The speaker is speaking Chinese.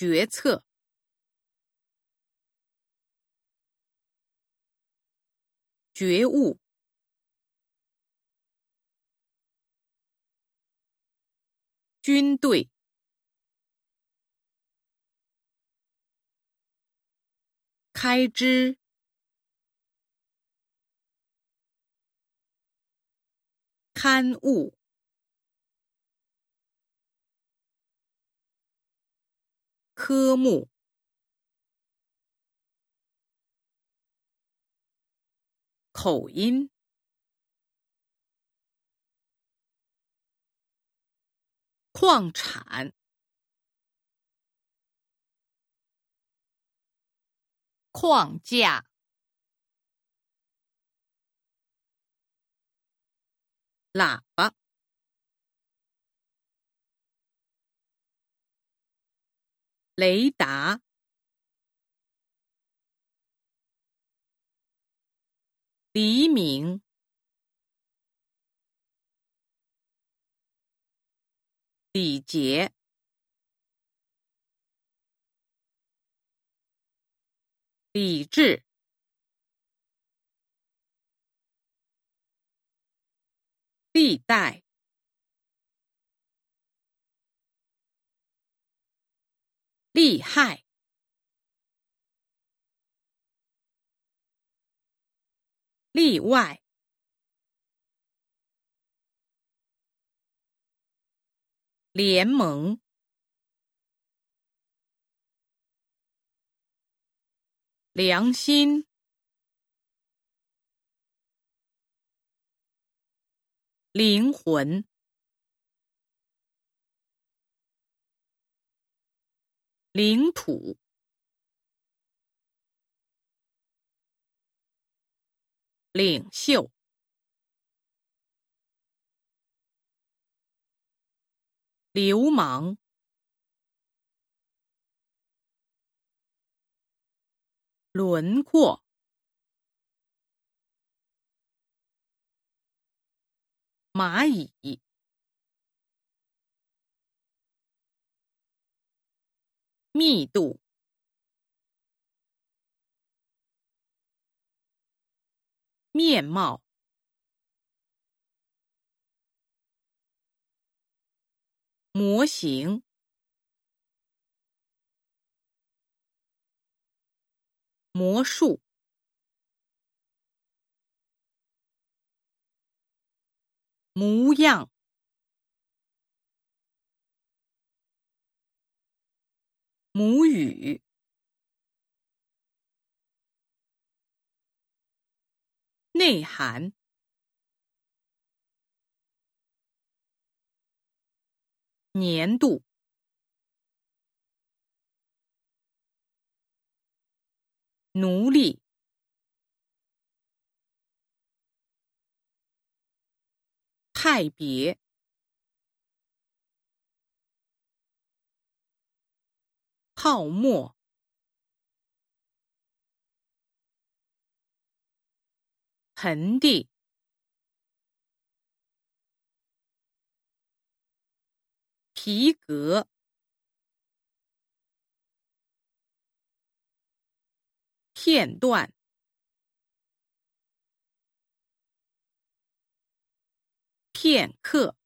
决策、觉悟、军队、开支、刊物。科目、口音、矿产、框架、喇叭。雷达、黎明、礼节、理智、历代。厉害，例外，联盟，良心，灵魂。领土，领袖，流氓，轮廓，蚂蚁。密度，面貌，模型，魔术，模样。母语，内涵，年度，奴隶，派别。泡沫，盆地，皮革，片段，片刻。